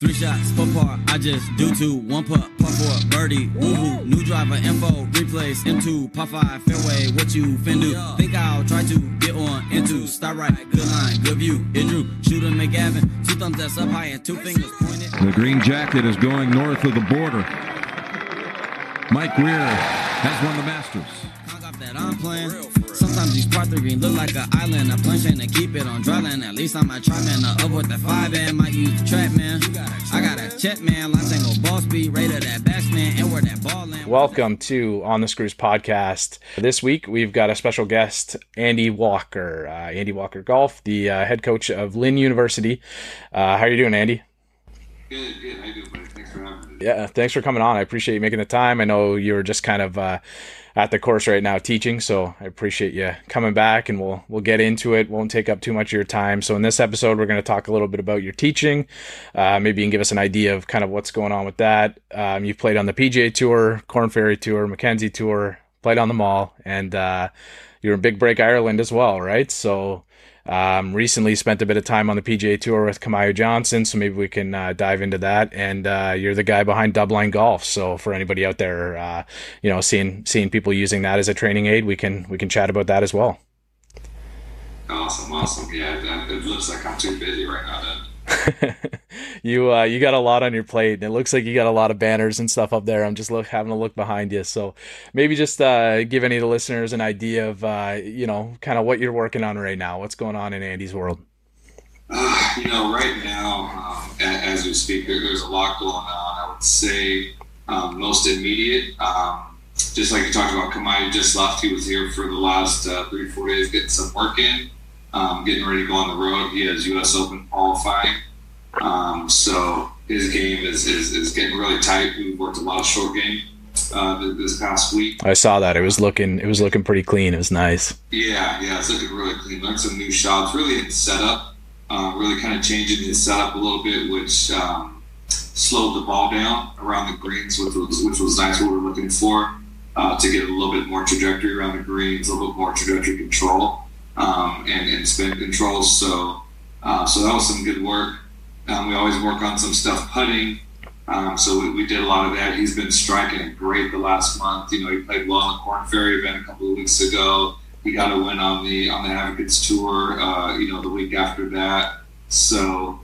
Three shots, four par, I just do two. One putt, putt for birdie, woohoo. New driver, info, replace, M2, par five, fairway, what you fin do? Think I'll try to get on into, start right, good line, good view. It drew, shooter McGavin, two thumbs that's up high and two fingers pointed. The green jacket is going north of the border. Mike Weir has won the Masters. Conk off that I'm playing. Sometimes these par three green look like an island. A plane trying to keep it on dry land. At least I might try, man. Uh, up with the five and might use the trap, man. I got a check, man. Line tango ball speed, rated that batsman, and where that ball land. Welcome to On the Screws podcast. This week we've got a special guest, Andy Walker. Uh, Andy Walker Golf, the uh, head coach of Lynn University. Uh, how are you doing, Andy? Good, good. How you doing, buddy? Thanks for having me. Yeah, thanks for coming on. I appreciate you making the time. I know you're just kind of uh, at the course right now teaching, so I appreciate you coming back, and we'll we'll get into it. Won't take up too much of your time. So in this episode, we're going to talk a little bit about your teaching. Uh, maybe you can give us an idea of kind of what's going on with that. Um, you've played on the PGA Tour, Korn Ferry Tour, Mackenzie Tour, played on them all, and uh, you're in Big Break Ireland as well, right? So. Um, recently spent a bit of time on the PGA Tour with Kamaiu Johnson, so maybe we can uh, dive into that. And uh, you're the guy behind Dubline Golf, so for anybody out there, uh, you know, seeing seeing people using that as a training aid, we can we can chat about that as well. Awesome, awesome. Yeah, it, looks like I'm too busy right now. Then. you uh, you got a lot on your plate, and it looks like you got a lot of banners and stuff up there. I'm just look, having a look behind you, so maybe just uh, give any of the listeners an idea of uh, you know kind of what you're working on right now. What's going on in Andy's world? You know, right now, um, as we speak, there, there's a lot going on. I would say um, most immediate, um, just like you talked about, Kamaiu just left. He was here for the last uh, three, four days, getting some work in, um, getting ready to go on the road. He has U.S. Open qualifying. Um, so his game is, is, is getting really tight. We worked a lot of short game uh, this past week. I saw that it was looking it was looking pretty clean. It was nice. Yeah, yeah, it's looking really clean. Learned some new shots, really in setup, uh, really kind of changing his setup a little bit, which um, slowed the ball down around the greens, which was which was nice. What we were looking for uh, to get a little bit more trajectory around the greens, a little bit more trajectory control um, and, and spin controls. So, uh, so that was some good work. Um, we always work on some stuff putting. Um, so we, we did a lot of that. He's been striking great the last month. You know, he played well in the Korn Ferry event a couple of weeks ago. He got a win on the on the Advocates Tour. Uh, you know, the week after that. So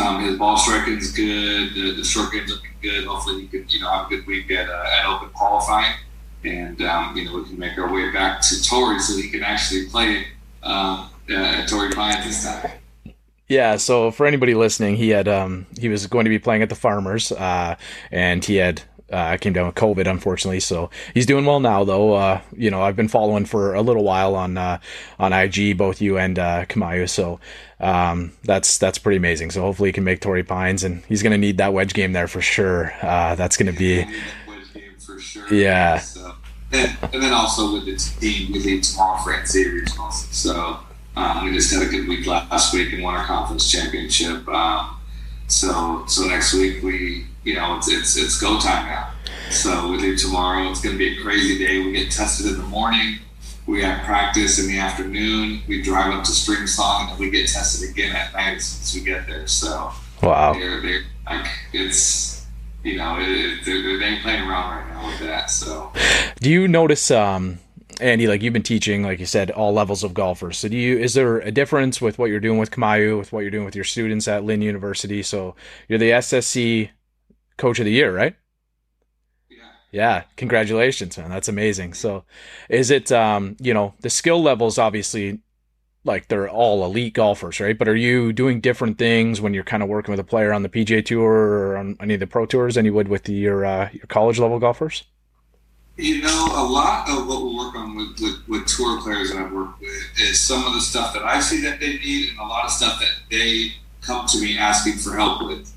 um, his ball striking is good. The, the short game's looking good. Hopefully, he could you know have a good week at uh, at Open qualifying, and um, you know we can make our way back to Torrey so he can actually play uh, at Torrey Pines this time. Yeah, so for anybody listening, he had um he was going to be playing at the Farmers, uh, and he had uh, came down with COVID, unfortunately. So he's doing well now, though. Uh, you know, I've been following for a little while on uh, on IG, both you and uh, Kamaiu. So um, that's that's pretty amazing. So hopefully he can make Torrey Pines, and he's going to need that wedge game there for sure. Uh, that's going to be Wedge game for sure. Yeah. So, and, and then also with the team, we leave tomorrow for NCAA regionals. So um, we just had a good week last week and won our conference championship. Um, so so next week we you know it's it's it's go time now. So we leave tomorrow. It's going to be a crazy day. We get tested in the morning. We have practice in the afternoon. We drive up to Streamsong and then we get tested again at night as we get there. So wow. they're, they're like it's you know it, it, they're, they ain't playing around right now with that so Do you notice, um, Andy, like you've been teaching, like you said, all levels of golfers. So do you? Is there a difference with what you're doing with Kamaiu, with what you're doing with your students at Lynn University? So you're the SSC Coach of the Year, right? yeah Yeah, congratulations, man. That's amazing. So, is it um, you know, the skill levels obviously like they're all elite golfers, right? But are you doing different things when you're kind of working with a player on the PGA Tour or on any of the pro tours than you would with your uh, your college level golfers? you know a lot of what we work on with, with, with tour players that i've worked with is some of the stuff that i see that they need and a lot of stuff that they come to me asking for help with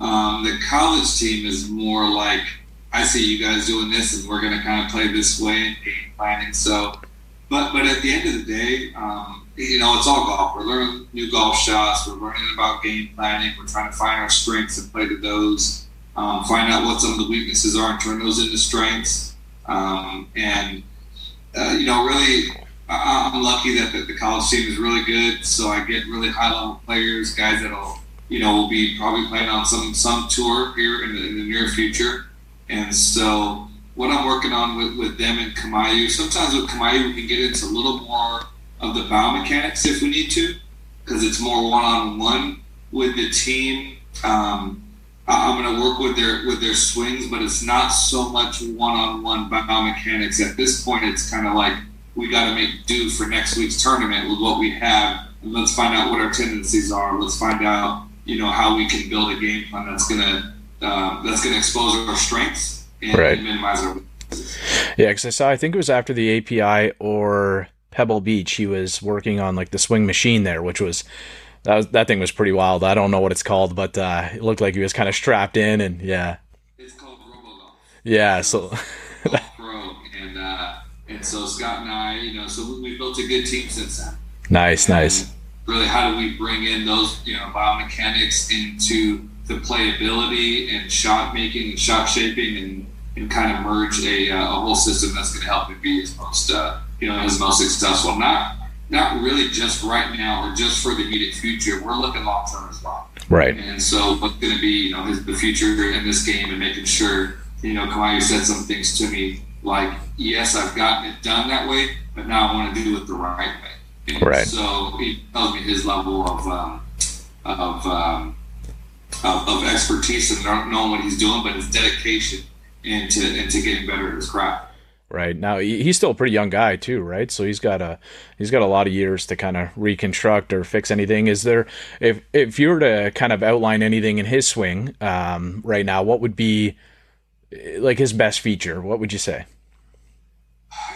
um, the college team is more like i see you guys doing this and we're going to kind of play this way and game planning so but but at the end of the day um, you know it's all golf. We're learning new golf shots. We're learning about game planning. We're trying to find our strengths and play to those. Um, find out what some of the weaknesses are and turn those into strengths. Um, and uh, you know really i'm lucky that the, the college team is really good. So i get really high level players guys that'll you know, will be probably playing on some some tour here in the, in the near future. And so, what I'm working on with, with them and Kamaiu, sometimes with Kamaiu, we can get into a little more of the biomechanics if we need to, because it's more one on one with the team. Um, I'm going to work with their with their swings, but it's not so much one on one biomechanics. At this point, it's kind of like we got to make do for next week's tournament with what we have, and let's find out what our tendencies are. Let's find out, you know, how we can build a game plan that's going to uh, that's going to expose our strengths and, Right. and minimize our. Yeah, because I saw. I think it was after the API or Pebble Beach. He was working on like the swing machine there, which was that was that thing was pretty wild. I don't know what it's called, but uh, it looked like he was kind of strapped in, and yeah, It's called RoboGolf. yeah. So and uh, and so Scott and I, you know, so we, we built a good team since then. nice, nice. Really, how do we bring in those, you know, biomechanics into the playability and shot making and shot shaping and, and kind of merge a, uh, a whole system that's going to help him be his most, uh, you know, his most successful. Not not really just right now or just for the immediate future. We're looking long term as well. Right. And so, what's going to be, you know, his, the future in this game and making sure, you know, Kamaiu said some things to me like, yes, I've gotten it done that way, but now I want to do it the right way. And Right. So he tells me his level of um, of, um, of of expertise and not knowing what he's doing, but his dedication into into getting better at his craft. Right now, he's still a pretty young guy too, right? So he's got a he's got a lot of years to kind of reconstruct or fix anything. Is there if if you were to kind of outline anything in his swing um, right now, what would be eh, like his best feature? What would you say?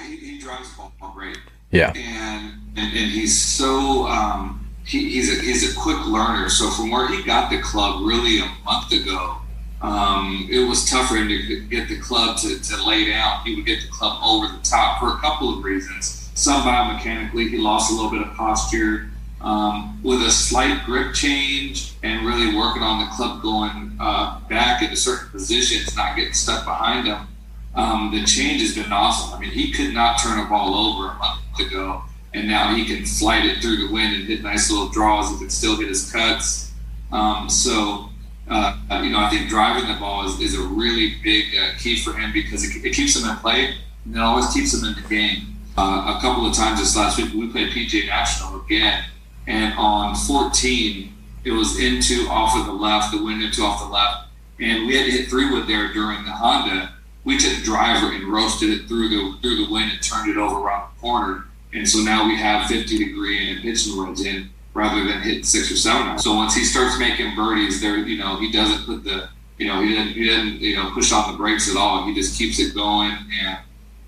He, he drives the ball great. Yeah, and and, and he's so um, he, he's a he's a quick learner. So from where he got the club really a month ago, um, it was tough for him to get the club to, to lay down. He would get the club over the top for a couple of reasons. Some biomechanically, he lost a little bit of posture. Um, with a slight grip change and really working on the club going uh, back into certain positions, not getting stuck behind him, um, the change has been awesome. I mean, he could not turn a ball over a month ago, and now he can slide it through the wind and hit nice little draws. He can still hit his cuts. Um, so, uh, you know, I think driving the ball is, is a really big uh, key for him because it, it keeps him in play and it always keeps him in the game. Uh, a couple of times this last week, we played PGA National again, and on 14, it was into off of the left, the wind into off the left, and we had to hit three wood there during the Honda we took the driver and roasted it through the through the wind and turned it over around the corner. And so now we have 50 degree and pitching wedge in rather than hitting six or seven. So once he starts making birdies, there, you know, he doesn't put the, you know, he didn't, he didn't, you know, push on the brakes at all. He just keeps it going, and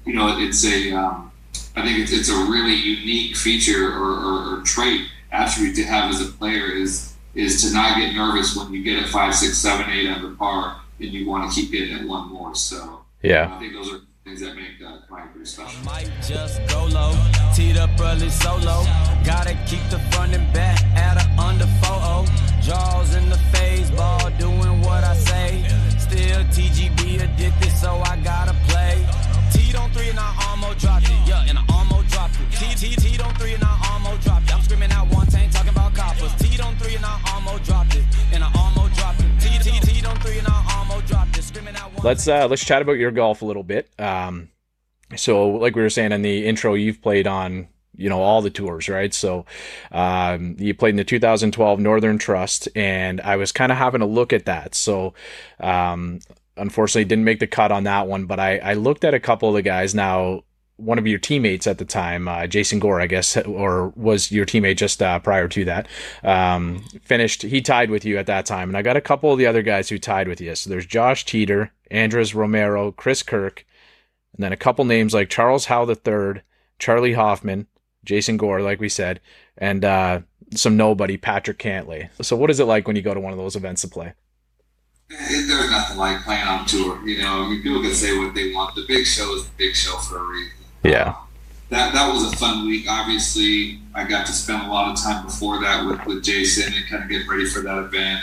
you know, it's a, um, I think it's, it's a really unique feature or, or, or trait attribute to have as a player is is to not get nervous when you get at five, six, seven, eight under par, and you want to keep getting it one more. So. yeah, I think those are things that make uh, Mike pretty special. Might just go low, teed up early solo. Gotta keep the front and back at a under 4 Jaws in the phase ball, doing what I say. Still TGB addicted, so I gotta play. Teed on three and I almost dropped it. Yeah, and I almost dropped it. T T teed on three and I almost dropped it. I'm screaming out one tank, talking about coppers. Teed on three let's uh, let's chat about your golf a little bit. Um, so like we were saying in the intro, you've played on you know all the tours, right? So um, you played in the 2012 Northern Trust, and I was kind of having a look at that. So um, unfortunately, didn't make the cut on that one, but I, I looked at a couple of the guys now. One of your teammates at the time, uh, Jason Gore, I guess, or was your teammate just uh, prior to that, um, finished. He tied with you at that time, and I got a couple of the other guys who tied with you. So there's Josh Teater, Andres Romero, Chris Kirk, and then a couple names like Charles Howell III, Charley Hoffman, Jason Gore, like we said, and uh, some nobody, Patrick Cantlay. So what is it like when you go to one of those events to play? There's nothing like playing on tour. You know, I mean, people can say what they want. The big show is the big show for a reason. Yeah. That that was a fun week. Obviously, I got to spend a lot of time before that with, with Jason and kind of getting ready for that event.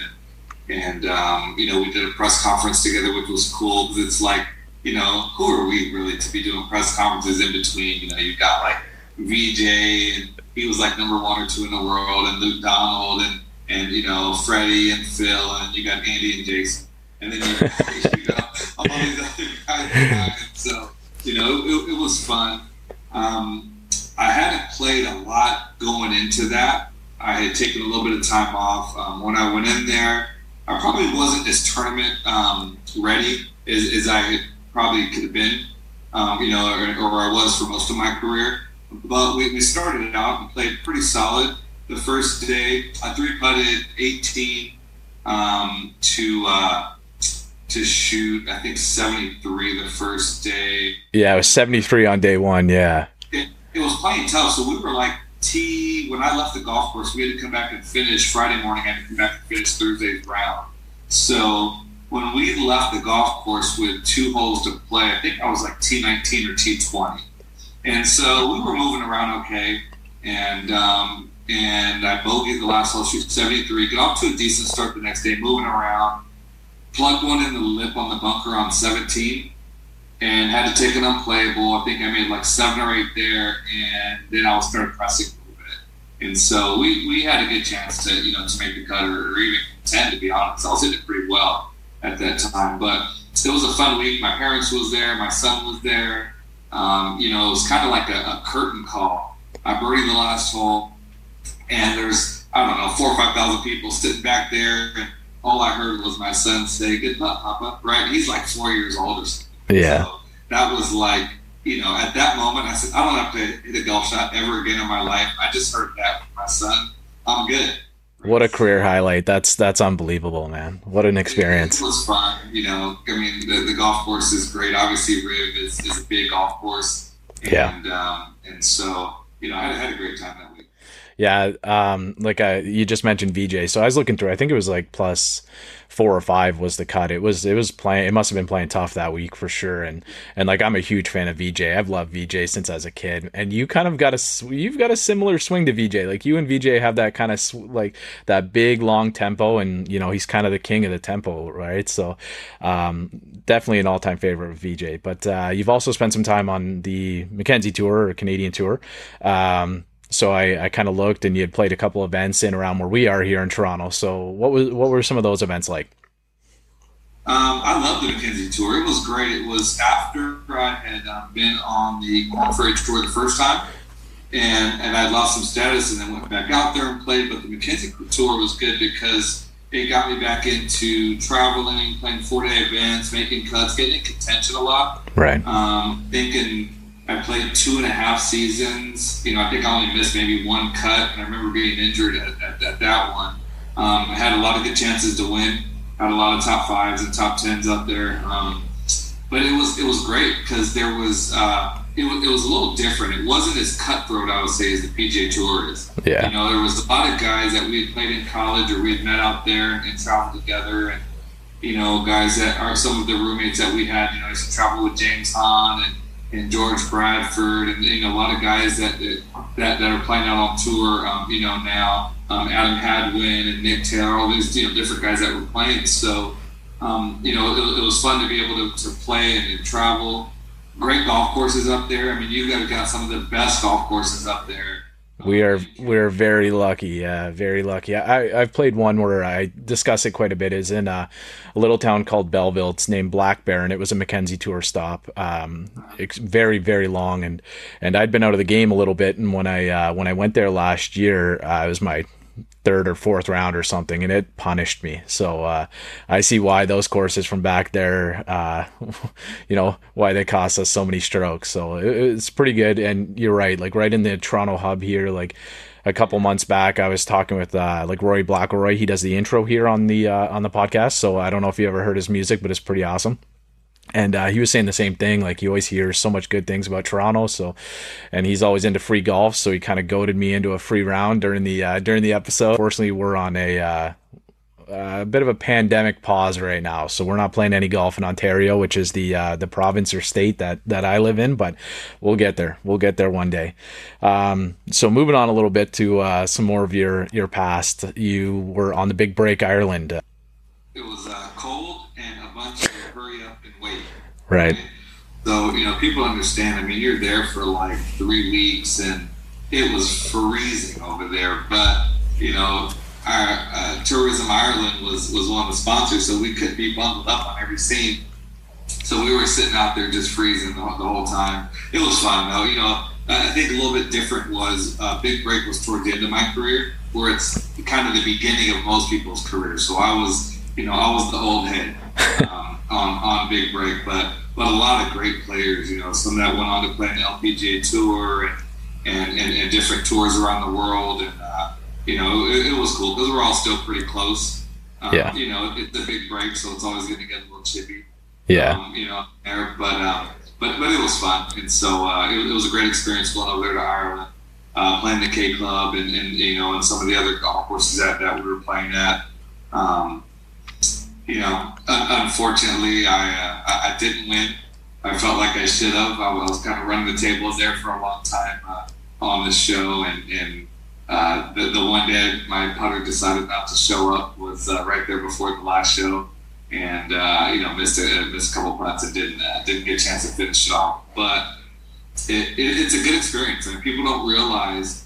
And, um, you know, we did a press conference together, which was cool because it's like, you know, who are we really to be doing press conferences in between? You know, you've got like VJ, and he was like number one or two in the world, and Luke Donald, and and you know Freddie and Phil, and you got Andy and Jason, and then you, you got all these other guys. So you know it, it was fun. Um, I hadn't played a lot going into that. I had taken a little bit of time off. Um, when I went in there, I probably wasn't as tournament um, ready as, as I probably could have been, um, you know, or, or, I was for most of my career. But we, we started it out and played pretty solid. The first day, I three putted 18 um, to uh, to shoot. I think 73 the first day. Yeah, it was 73 on day one. Yeah. It, it was playing tough, so we were like T. When I left the golf course, we had to come back and finish Friday morning. I had to come back and finish Thursday's round. So when we left the golf course with two holes to play, I think I was like T19 or T20, and so we were moving around okay, and um, and I bogeyed the last hole, shoot 73, get off to a decent start the next day, moving around, plugged one in the lip on the bunker on 17, and had to take an unplayable. I think I made like seven or eight there, and then I was started pressing a little bit, and so we, we had a good chance to you know to make the cut or, or even contend. To be honest, I was hitting it pretty well at that time. But it was a fun week. My parents was there. My son was there. Um, you know, it was kind of like a, a, curtain call. I birdied the last hole, and there's I don't know four or five thousand people sitting back there, and all I heard was my son say "Good luck, Papa." Right? He's like four years old or something. Yeah. So that was like you know at that moment I said I don't have to hit a golf shot ever again in my life. I just heard that from my son. I'm good. What a career highlight! That's that's unbelievable, man. What an experience. It, was fun, you know. I mean, the, the golf course is great. Obviously, Riv is, is a big golf course, and yeah. um, and so you know, I had a great time that week. Yeah, um, like I, you just mentioned VJ, so I was looking through. I think it was like plus four or five was the cut. It was it was playing. It must have been playing tough that week for sure. And and like I'm a huge fan of VJ. I've loved VJ since I was a kid. And you kind of got a you've got a similar swing to VJ. Like you and VJ have that kind of like that big long tempo, and you know he's kind of the king of the tempo, right? So um, definitely an all time favorite of VJ. But uh, you've also spent some time on the Mackenzie Tour or Canadian Tour. Um, so I, I kind of looked and you had played a couple events in around where we are here in Toronto. So what was what were some of those events like? Um, I love the Mackenzie Tour. It was great. It was after I had uh, been on the Korn Ferry Tour the first time, and and I lost some status, and then went back out there and played. But the Mackenzie Tour was good because it got me back into traveling, playing four day events, making cuts, getting in contention a lot. Right. Um, thinking I played two and a half seasons. You know, I think I only missed maybe one cut, and I remember being injured at, at, at that one. Um, I had a lot of good chances to win. Had a lot of top fives and top tens up there. Um, but it was it was great because there was uh, it, was it was a little different. It wasn't as cutthroat, I would say, as the PGA Tour is. Yeah. You know, there was a lot of guys that we had played in college or we had met out there and traveled together, and you know, guys that are some of the roommates that we had. You know, I used to travel with James Hahn and and George Bradford, and a lot of guys that that, that are playing out on tour. Um, you know now um, Adam Hadwin and Nick Taylor, all these you know different guys that were playing. So um, you know it, it, was fun to be able to, to play and, and, travel. Great golf courses up there. I mean, you guys got some of the best golf courses up there. We are we're very lucky, yeah, very lucky. I I've played one where I discuss it quite a bit. Is in a, a little town called Belleville. It's named Black Bear, and it was a Mackenzie Tour stop. Um, it's very very long, and and I'd been out of the game a little bit. And when I uh, when I went there last year, uh, it was my third or fourth round or something, and it punished me. So uh, I see why those courses from back there, uh, you know, why they cost us so many strokes. So it, it's pretty good. And you're right, like right in the Toronto hub here, like a couple months back, I was talking with uh, like Roy Blackroy. He does the intro here on the uh, on the podcast. So I don't know if you ever heard his music, but it's pretty awesome and uh, he was saying the same thing like he always hears so much good things about toronto so and he's always into free golf so he kind of goaded me into a free round during the uh, during the episode fortunately we're on a uh, a bit of a pandemic pause right now, so we're not playing any golf in Ontario, which is the uh, the province or state that that I live in. But we'll get there. We'll get there one day. Um, so moving on a little bit to uh, some more of your your past. You were on the Big Break Ireland. It was uh, cold and a bunch of hurry up and wait. Right. So, you know, people understand. I mean, you're there for like three weeks and it was freezing over there. But, you know, our uh, Tourism Ireland was was one of the sponsors, so we could be bundled up on every scene. So we were sitting out there just freezing the, the whole time. It was fun though. You know, I think a little bit different was uh, Big Break was toward the end of my career, where it's kind of the beginning of most people's careers. So I was, you know, I was the old head um, on on Big Break, but but a lot of great players. You know, some that went on to play the LPGA Tour and and, and, and different tours around the world, and uh, you know, it, it was cool because we're all still pretty close. Um, Yeah. You know, it's a big break, so it's always going to get a little chippy Yeah. um, you know, there. But um, but but it was fun, and so uh, it, it was a great experience going over there to Ireland, uh, playing the K Club, and, and you know, and some of the other golf courses that, that we were playing at. Um, you know, unfortunately, I, uh, I I didn't win. I felt like I should have. I was kind of running the table there for a long time uh, on the show, and and uh, the the one day my putter decided not to show up was uh, right there before the last show and uh, you know missed a missed a couple putts and didn't uh, didn't get a chance to finish it off. But it, it, it's a good experience, I and people don't realize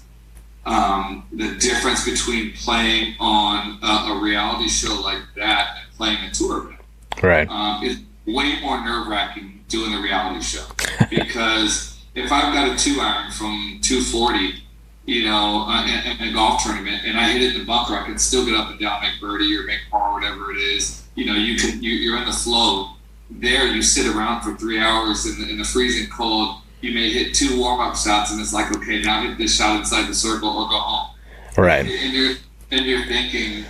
um, the difference between playing on a, a reality show like that playing a tour event. Right. Um, it's way more nerve wracking doing the reality show because if I've got a two iron from 240 you know, uh, in, in a golf tournament, and I hit it in the bunker, I can still get up and down, make birdie or make par, or whatever it is. You know, you can you, you're in the flow. There, you sit around for three hours in the, in the freezing cold. You may hit two warm up shots, and it's like, okay, now hit this shot inside the circle or go home. Right. And you're and you're thinking,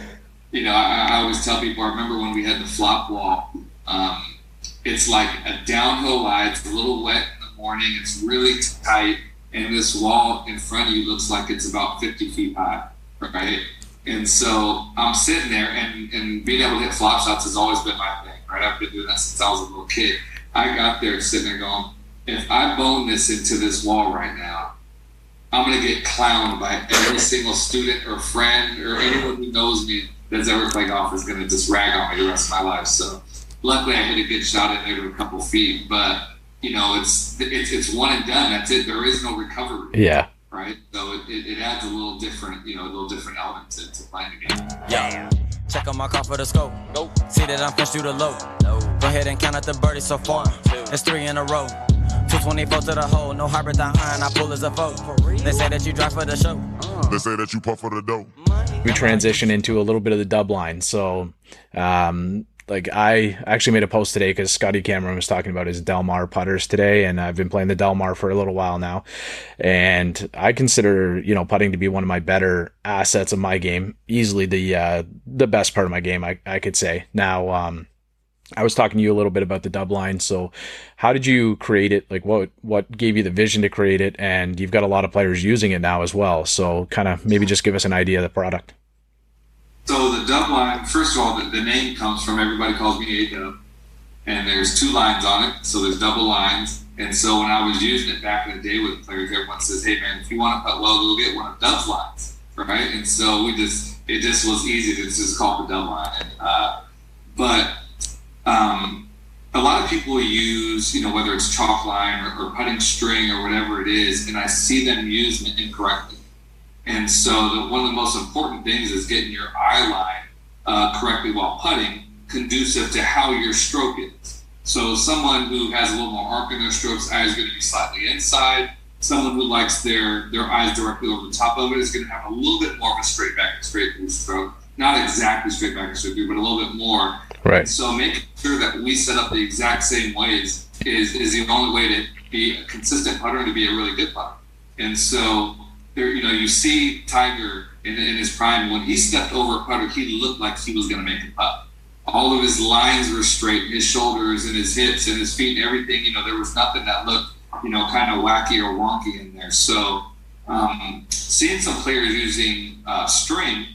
you know, I, I always tell people. I remember when we had the flop wall. Um, it's like a downhill lie. It's a little wet in the morning. It's really tight, and this wall in front of you looks like it's about 50 feet high, right? And so I'm sitting there, and, and being able to hit flop shots has always been my thing, right? I've been doing that since I was a little kid. I got there sitting there going, if I bone this into this wall right now, I'm gonna get clowned by every single student or friend or anyone who knows me that's ever played golf is gonna just rag on me the rest of my life. So luckily I hit a good shot in there to a couple feet, but you know it's it's it's one and done. That's it. There is no recovery. Yeah. Right. So it, it, it adds a little different, you know, a little different element to, to playing the game. Yeah. Check on my car for the scope. See that I'm fresh through the low. Go ahead and count out the birdies so far. It's three in a row. 224 to the hole, no hybrid down high, and I pull as a vote. They say that you drive for the show. They say that you puff for the dough. We transition into a little bit of the dub line. So, um, like I actually made a post today because Scotty Cameron was talking about his Del Mar putters today, and I've been playing the Del Mar for a little while now, and I consider you know putting to be one of my better assets of my game, easily the uh, the best part of my game, I I could say. Now, um, I was talking to you a little bit about the dub line. So, how did you create it? Like, what what gave you the vision to create it? And you've got a lot of players using it now as well. So, kind of maybe just give us an idea of the product. So the dub line, first of all, the, the name comes from everybody calls me a dub, and there's two lines on it, so there's double lines. And so when I was using it back in the day with players, everyone says, "Hey man, if you want to putt well, go get one of Dub's lines, right?" And so we just it just was easy to just call the dub line. And, uh, but um, a lot of people use, you know, whether it's chalk line or, or putting string or whatever it is, and I see them using it incorrectly. And so the, one of the most important things is getting your eye line uh, correctly while putting, conducive to how your stroke is. So someone who has a little more arc in their strokes, eyes are going to be slightly inside. Someone who likes their their eyes directly over the top of it is going to have a little bit more of a straight back and straight through stroke. Not exactly straight back and straight through, but a little bit more. Right. So making sure that we set up the exact same ways is, is the only way to be a consistent putter and to be a really good putter. And so there, you know, you see Tiger in, in his prime when he stepped over a putter, he looked like he was going to make a putt. All of his lines were straight, his shoulders and his hips and his feet and everything. You know, there was nothing that looked, you know, kind of wacky or wonky in there. So um, seeing some players using uh, string,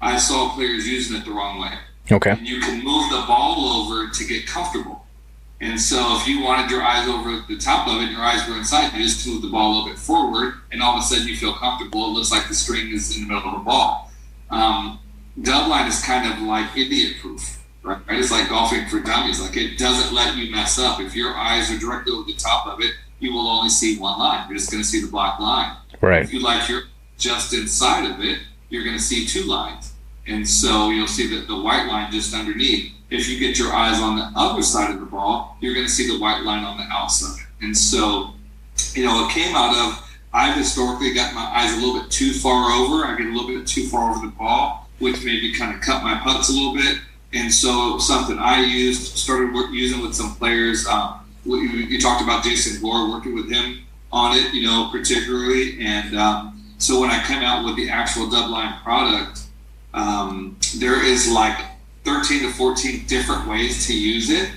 I saw players using it the wrong way Okay. and you can move the ball over to get comfortable. And so if you wanted your eyes over the top of it and your eyes were inside, you just move the ball a little bit forward and all of a sudden you feel comfortable. It looks like the string is in the middle of the ball. Um, dub line is kind of like idiot proof, right? It's like golfing for dummies. Like it doesn't let you mess up. If your eyes are directly over the top of it, you will only see one line. You're just going to see the black line. Right. If you like you're just inside of it, you're going to see two lines. And so you'll see that the white line just underneath. If you get your eyes on the other side of the ball, you're going to see the white line on the outside. And so, you know, it came out of I've historically got my eyes a little bit too far over. I get a little bit too far over the ball, which maybe kind of cut my putts a little bit. And so something I used, started using with some players. Um, you, talked about Jason Gore, working with him on it, you know, particularly. And um, so when I came out with the actual dub line product, um, there is like 13 to 14 different ways to use it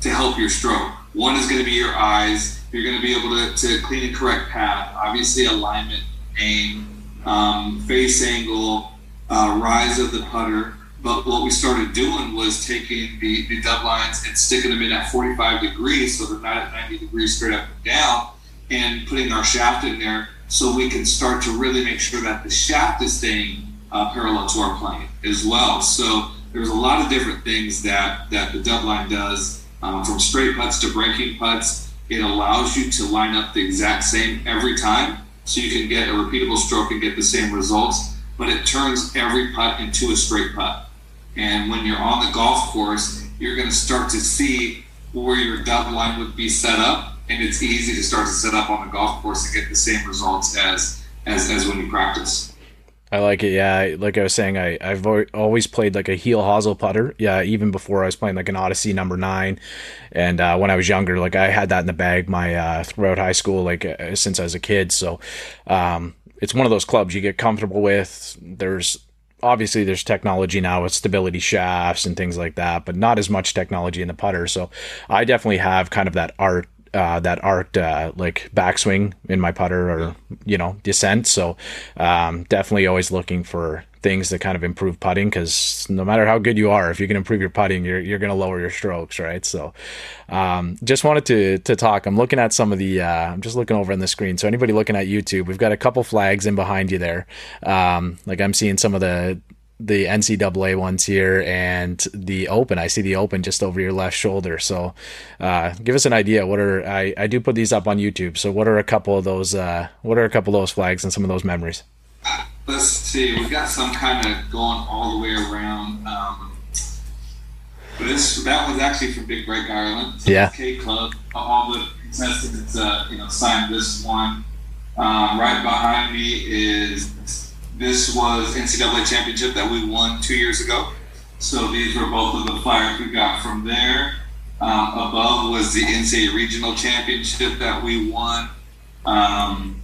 to help your stroke. One is going to be your eyes. You're going to be able to, to clean and correct path, obviously alignment, aim, um, face angle, uh, rise of the putter. But what we started doing was taking the, the dub lines and sticking them in at 45 degrees so they're not at 90 degrees straight up and down and putting our shaft in there so we can start to really make sure that the shaft is staying uh, parallel to our plane as well. So there's a lot of different things that, that the dub line does um, from straight putts to breaking putts. It allows you to line up the exact same every time so you can get a repeatable stroke and get the same results, but it turns every putt into a straight putt. And when you're on the golf course, you're going to start to see where your dub line would be set up, and it's easy to start to set up on the golf course and get the same results as as, as when you practice. I like it. Yeah, like I was saying, I I've always played like a heel hosel putter. Yeah, even before I was playing like an Odyssey number nine, and uh, when I was younger, like I had that in the bag my uh, throughout high school, like uh, since I was a kid. So, um, it's one of those clubs you get comfortable with. There's obviously there's technology now with stability shafts and things like that, but not as much technology in the putter. So, I definitely have kind of that art uh, that arced uh, like backswing in my putter or you know descent. So um, definitely always looking for things that kind of improve putting because no matter how good you are, if you can improve your putting, you're you're going to lower your strokes, right? So um, just wanted to to talk. I'm looking at some of the. Uh, I'm just looking over on the screen. So anybody looking at YouTube, we've got a couple flags in behind you there. Um, like I'm seeing some of the the NCAA ones here and the Open. I see the Open just over your left shoulder. So, uh, give us an idea. What are I, I do put these up on YouTube. So, what are a couple of those? Uh, what are a couple of those flags and some of those memories? Let's see. We've got some kind of going all the way around. Um, this that was actually from Big Break Ireland. So yeah. K Club. All the contestants, uh, you know, signed this one. Um, right behind me is this was NCAA championship that we won two years ago. So these were both of the flyers we got from there. Um, above was the NCAA regional championship that we won. Um,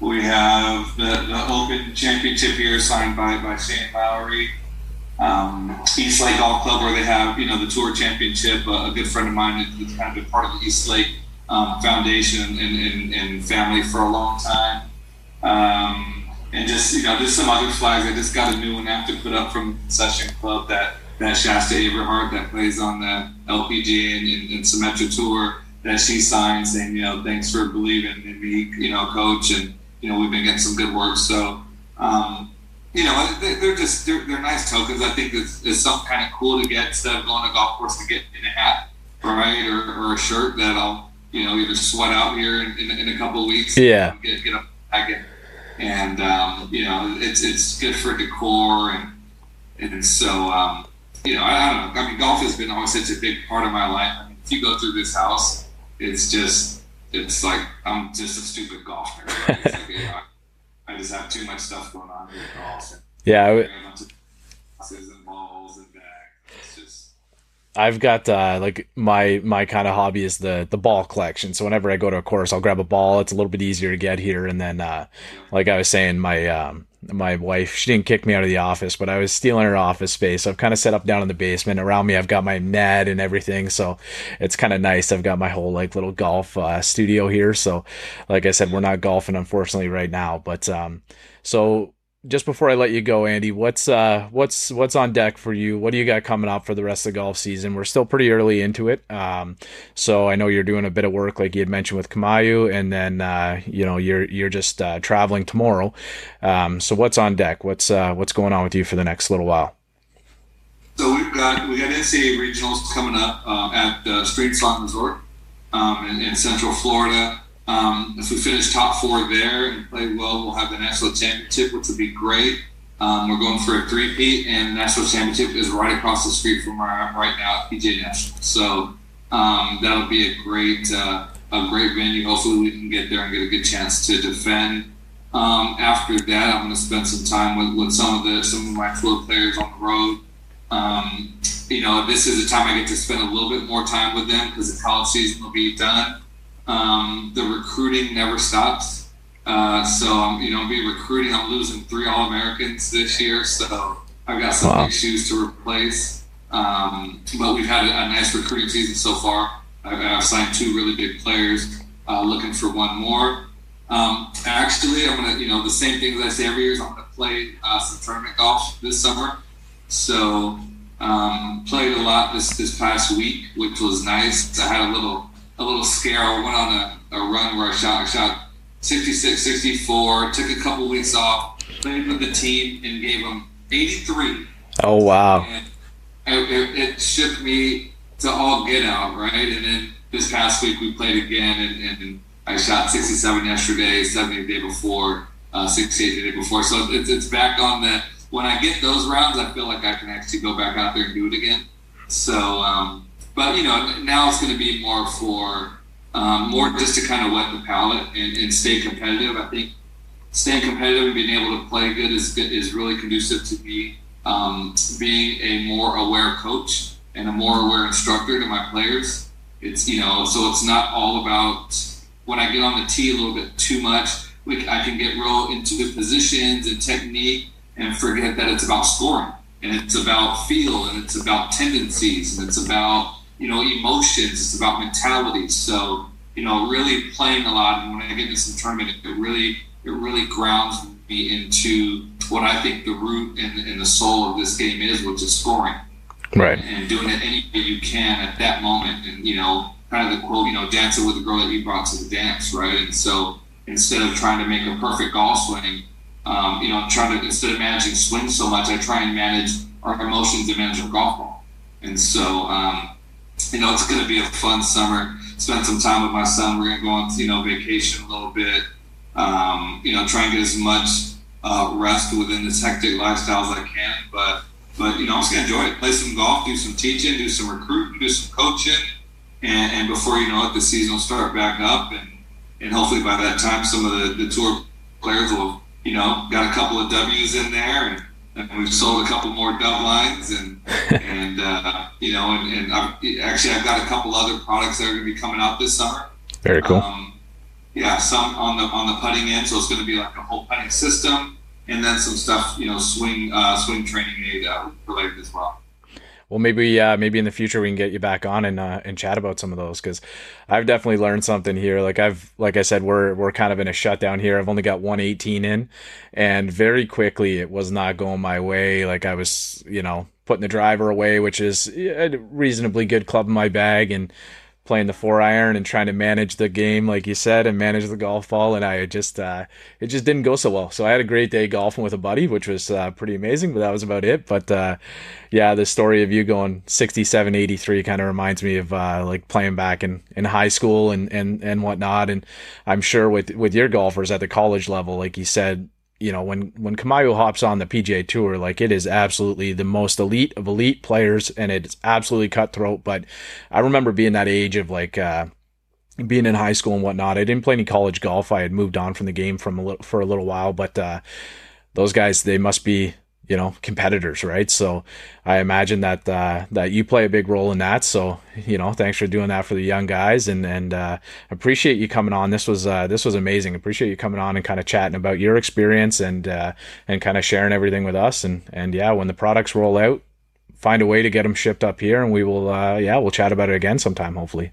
we have the, the Open championship here signed by, by Shane Lowry. Um, East Lake Golf Club, where they have you know the Tour Championship. Uh, a good friend of mine has kind of been part of the East Lake um, Foundation and, and, and, family for a long time. Um, and just you know, there's some other flags. I just got a new one after put up from Session club that that Shasta Averyhardt that plays on the LPGA and, and, and Symetra Tour that she signed saying, you know, thanks for believing in me, you know, coach, and you know, we've been getting some good work. So, um, you know, they're just they're, they're nice tokens. I think it's, it's something kind of cool to get instead of going to golf course to get in a hat, right, or, or a shirt that I'll you know either sweat out here in, in, in a couple of weeks. Yeah, get get a packet and um, you know it's it's good for decor and and so um, you know I, I, don't know I mean golf has been always such a big part of my life. I mean, if you go through this house, it's just it's like I'm just a stupid golfer. Right? like, you know, I just have too much stuff going on with golf. And, yeah. I've got uh, like my my kind of hobby is the the ball collection. So whenever I go to a course, I'll grab a ball. It's a little bit easier to get here, and then uh, like I was saying, my um, my wife she didn't kick me out of the office, but I was stealing her office space. So I've kind of set up down in the basement. Around me, I've got my net and everything, so it's kind of nice. I've got my whole like little golf uh, studio here. So like I said, we're not golfing unfortunately right now, but um, so just before I let you go, Andy, what's uh, what's what's on deck for you? What do you got coming up for the rest of the golf season? We're still pretty early into it, um, so I know you're doing a bit of work, like you had mentioned with Kamaiu, and then uh, you know you're you're just uh, traveling tomorrow. Um, so what's on deck? What's uh, what's going on with you for the next little while? So we've got we got NCAA regionals coming up um, at uh, Street Slot Resort um, in, in Central Florida. Um, if we finish top four there and play well, we'll have the national championship, which would be great. Um, we're going for a three-peat, and the national championship is right across the street from where I'm right now at PGA National. So um, that'll be a great, uh, a great venue. Hopefully, we can get there and get a good chance to defend. Um, after that, I'm going to spend some time with, with some of the some of my tour players on the road. Um, you know, this is the time I get to spend a little bit more time with them because the college season will be done. Um, the recruiting never stops. Uh, so, I'm, you know, I'll be recruiting. I'm losing three All Americans this year. So I've got some Wow. big shoes to replace. Um, but we've had a, a nice recruiting season so far. I've, I've signed two really big players, uh, looking for one more. Um, actually, I'm going to, you know, the same thing as I say every year is I'm going to play uh, some tournament golf this summer. So um, played a lot this this past week, which was nice. I had a little a little scare. I went on a, a run where I shot I shot 66, 64, took a couple weeks off, played with the team, and gave them 83. Oh wow. And it, it, it shook me to all get out, right? And then this past week we played again, and, and I shot 67 yesterday, 70 the day before, uh, 68 the day before. So it's, it's back on the. When I get those rounds, I feel like I can actually go back out there and do it again. So, um, but you know, now it's going to be more for um, more just to kind of wet the palate and, and stay competitive. I think staying competitive and being able to play good is is really conducive to me um, being a more aware coach and a more aware instructor to my players. It's you know, so it's not all about when I get on the tee a little bit too much. We, I can get real into positions and technique and forget that it's about scoring and it's about feel and it's about tendencies and it's about you know emotions. It's about mentality. So you know, really playing a lot. And when I get into some tournament, it really it really grounds me into what I think the root and, and the soul of this game is, which is scoring Right. and doing it any way you can at that moment. And, you know, kind of the quote, you know, dancing with the girl that you brought to the dance, right? And so instead of trying to make a perfect golf swing, um, you know, trying to, instead of managing swings so much, I try and manage our emotions and manage our golf ball. And so, um, you know, it's going to be a fun summer. Spend some time with my son. We're going to go on, you know, vacation a little bit. Um, you know, try and get as much uh, rest within this hectic lifestyle as I can. But but you know, I'm just gonna enjoy it. Play some golf, do some teaching, do some recruiting, do some coaching, and, and before you know it, the season will start back up, and and hopefully by that time, some of the, the tour players will you know got a couple of W's in there, and, and we've sold a couple more dub lines, and and uh, you know, and, and I've, actually I've got a couple other products that are gonna be coming out this summer. Very cool. Um, yeah, some on the on the putting end, so it's going to be like a whole putting system, and then some stuff, you know, swing uh, swing training aid uh, related as well. Well, maybe uh, maybe in the future we can get you back on and uh, and chat about some of those because I've definitely learned something here. Like I've like I said, we're we're kind of in a shutdown here. I've only got one 18 in, and very quickly it was not going my way. Like I was, you know, putting the driver away, which is a reasonably good club in my bag, and playing the four iron and trying to manage the game, like you said, and manage the golf ball. And I just, uh, it just didn't go so well. So I had a great day golfing with a buddy, which was uh, pretty amazing, but that was about it. But uh, yeah, the story of you going 67, 83 kind of reminds me of uh, like playing back in, in high school and, and, and whatnot. And I'm sure with, with your golfers at the college level, like you said, you know, when when Kamaiu hops on the PGA Tour, like it is absolutely the most elite of elite players, and it's absolutely cutthroat. But I remember being that age of like uh, being in high school and whatnot. I didn't play any college golf. I had moved on from the game from a little, for a little while, but uh, those guys they must be you know competitors right? So i imagine that uh that you play a big role in that. So you know thanks for doing that for the young guys and and uh appreciate you coming on. This was uh this was amazing. Appreciate you coming on and kind of chatting about your experience and uh and kind of sharing everything with us. And and yeah when the products roll out find a way to get them shipped up here and we will uh yeah we'll chat about it again sometime hopefully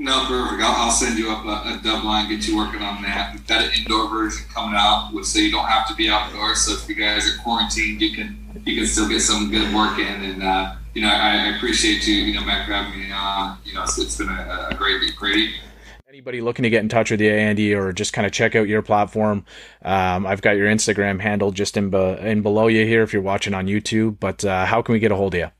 No, perfect. I'll, I'll send you up a, a dub line, get you working on that. We've got an indoor version coming out, so you don't have to be outdoors. So if you guys are quarantined, you can you can still get some good work in. And uh, you know, I, I appreciate you, you know, Matt, having me on. You know, it's, it's been a, a great, great evening. anybody looking to get in touch with you, Andy, or just kind of check out your platform, um, I've got your Instagram handle just in, be- in below you here if you're watching on YouTube. But uh, how can we get a hold of you?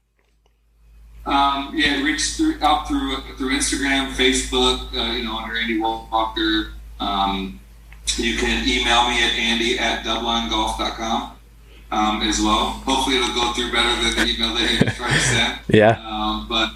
Um, yeah, reach through, out through through Instagram, Facebook, uh, you know, under Andy Walker. Um, you can email me at andy at dublinegolf.com. um, as well. Hopefully, it'll go through better than the email that you tried to send. Yeah. Um, but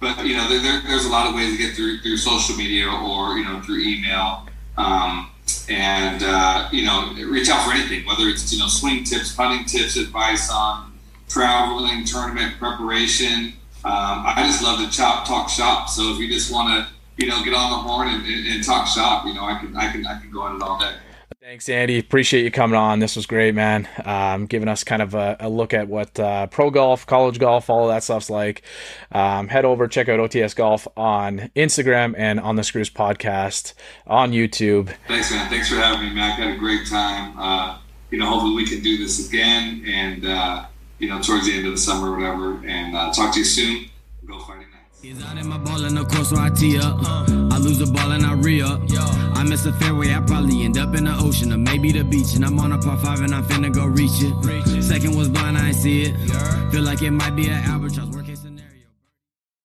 but you know, there, there, there's a lot of ways to get through through social media or you know through email. Um, and uh, you know, reach out for anything, whether it's you know swing tips, hunting tips, advice on traveling, tournament preparation. Um, I just love to chop, talk shop. So if you just want to, you know, get on the horn and, and, and talk shop, you know, I can, I can, I can go at it all day. Thanks, Andy. Appreciate you coming on. This was great, man. Um, giving us kind of a, a look at what uh, pro golf, college golf, all of that stuff's like. Um, head over, check out OTS Golf on Instagram and on the Screws podcast on YouTube. Thanks, man. Thanks for having me, Mac. I had a great time. Uh, you know, hopefully we can do this again and, uh, you know, towards the end of the summer or whatever. And uh, talk to you soon. Go fighting Knights. He's out in my ball in the course where I tee up. I lose the ball and I re up. I miss a fairway, I probably end up in the ocean or maybe the beach. And I'm on a par five and I'm finna go reach it. Second was blind, I ain't see it. Feel like it might be an albatross.